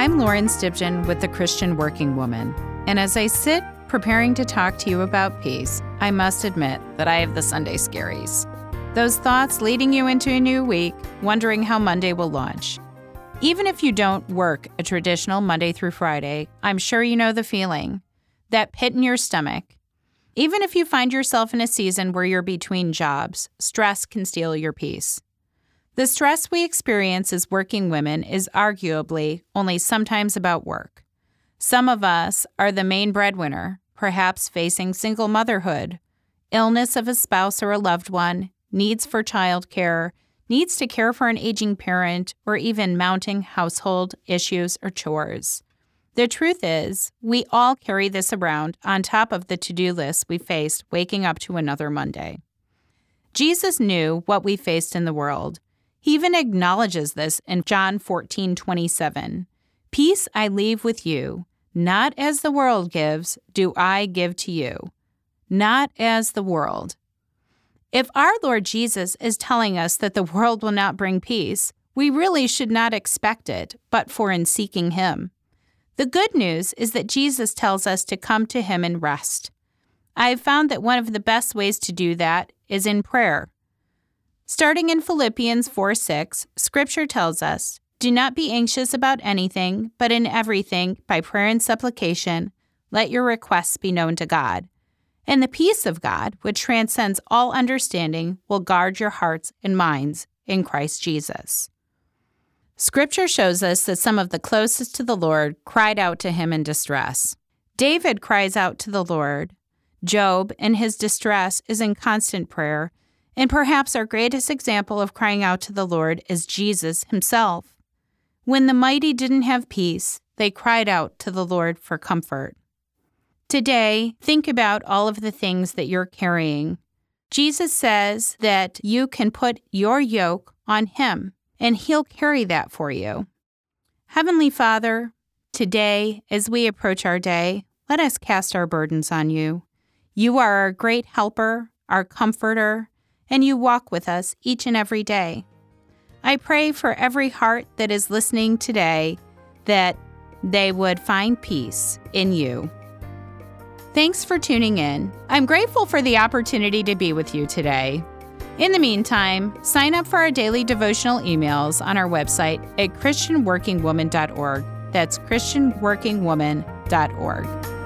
I'm Lauren Stibgen with the Christian Working Woman, and as I sit preparing to talk to you about peace, I must admit that I have the Sunday scaries. Those thoughts leading you into a new week, wondering how Monday will launch. Even if you don't work a traditional Monday through Friday, I'm sure you know the feeling that pit in your stomach. Even if you find yourself in a season where you're between jobs, stress can steal your peace. The stress we experience as working women is arguably only sometimes about work. Some of us are the main breadwinner, perhaps facing single motherhood, illness of a spouse or a loved one, needs for childcare, needs to care for an aging parent, or even mounting household issues or chores. The truth is, we all carry this around on top of the to do list we faced waking up to another Monday. Jesus knew what we faced in the world he even acknowledges this in John 14 27. Peace I leave with you, not as the world gives, do I give to you. Not as the world. If our Lord Jesus is telling us that the world will not bring peace, we really should not expect it, but for in seeking Him. The good news is that Jesus tells us to come to Him and rest. I have found that one of the best ways to do that is in prayer. Starting in Philippians 4 6, Scripture tells us, Do not be anxious about anything, but in everything, by prayer and supplication, let your requests be known to God. And the peace of God, which transcends all understanding, will guard your hearts and minds in Christ Jesus. Scripture shows us that some of the closest to the Lord cried out to him in distress. David cries out to the Lord. Job, in his distress, is in constant prayer and perhaps our greatest example of crying out to the Lord is Jesus himself. When the mighty didn't have peace, they cried out to the Lord for comfort. Today, think about all of the things that you're carrying. Jesus says that you can put your yoke on Him, and He'll carry that for you. Heavenly Father, today, as we approach our day, let us cast our burdens on you. You are our great helper, our comforter, and you walk with us each and every day. I pray for every heart that is listening today that they would find peace in you. Thanks for tuning in. I'm grateful for the opportunity to be with you today. In the meantime, sign up for our daily devotional emails on our website at ChristianWorkingWoman.org. That's ChristianWorkingWoman.org.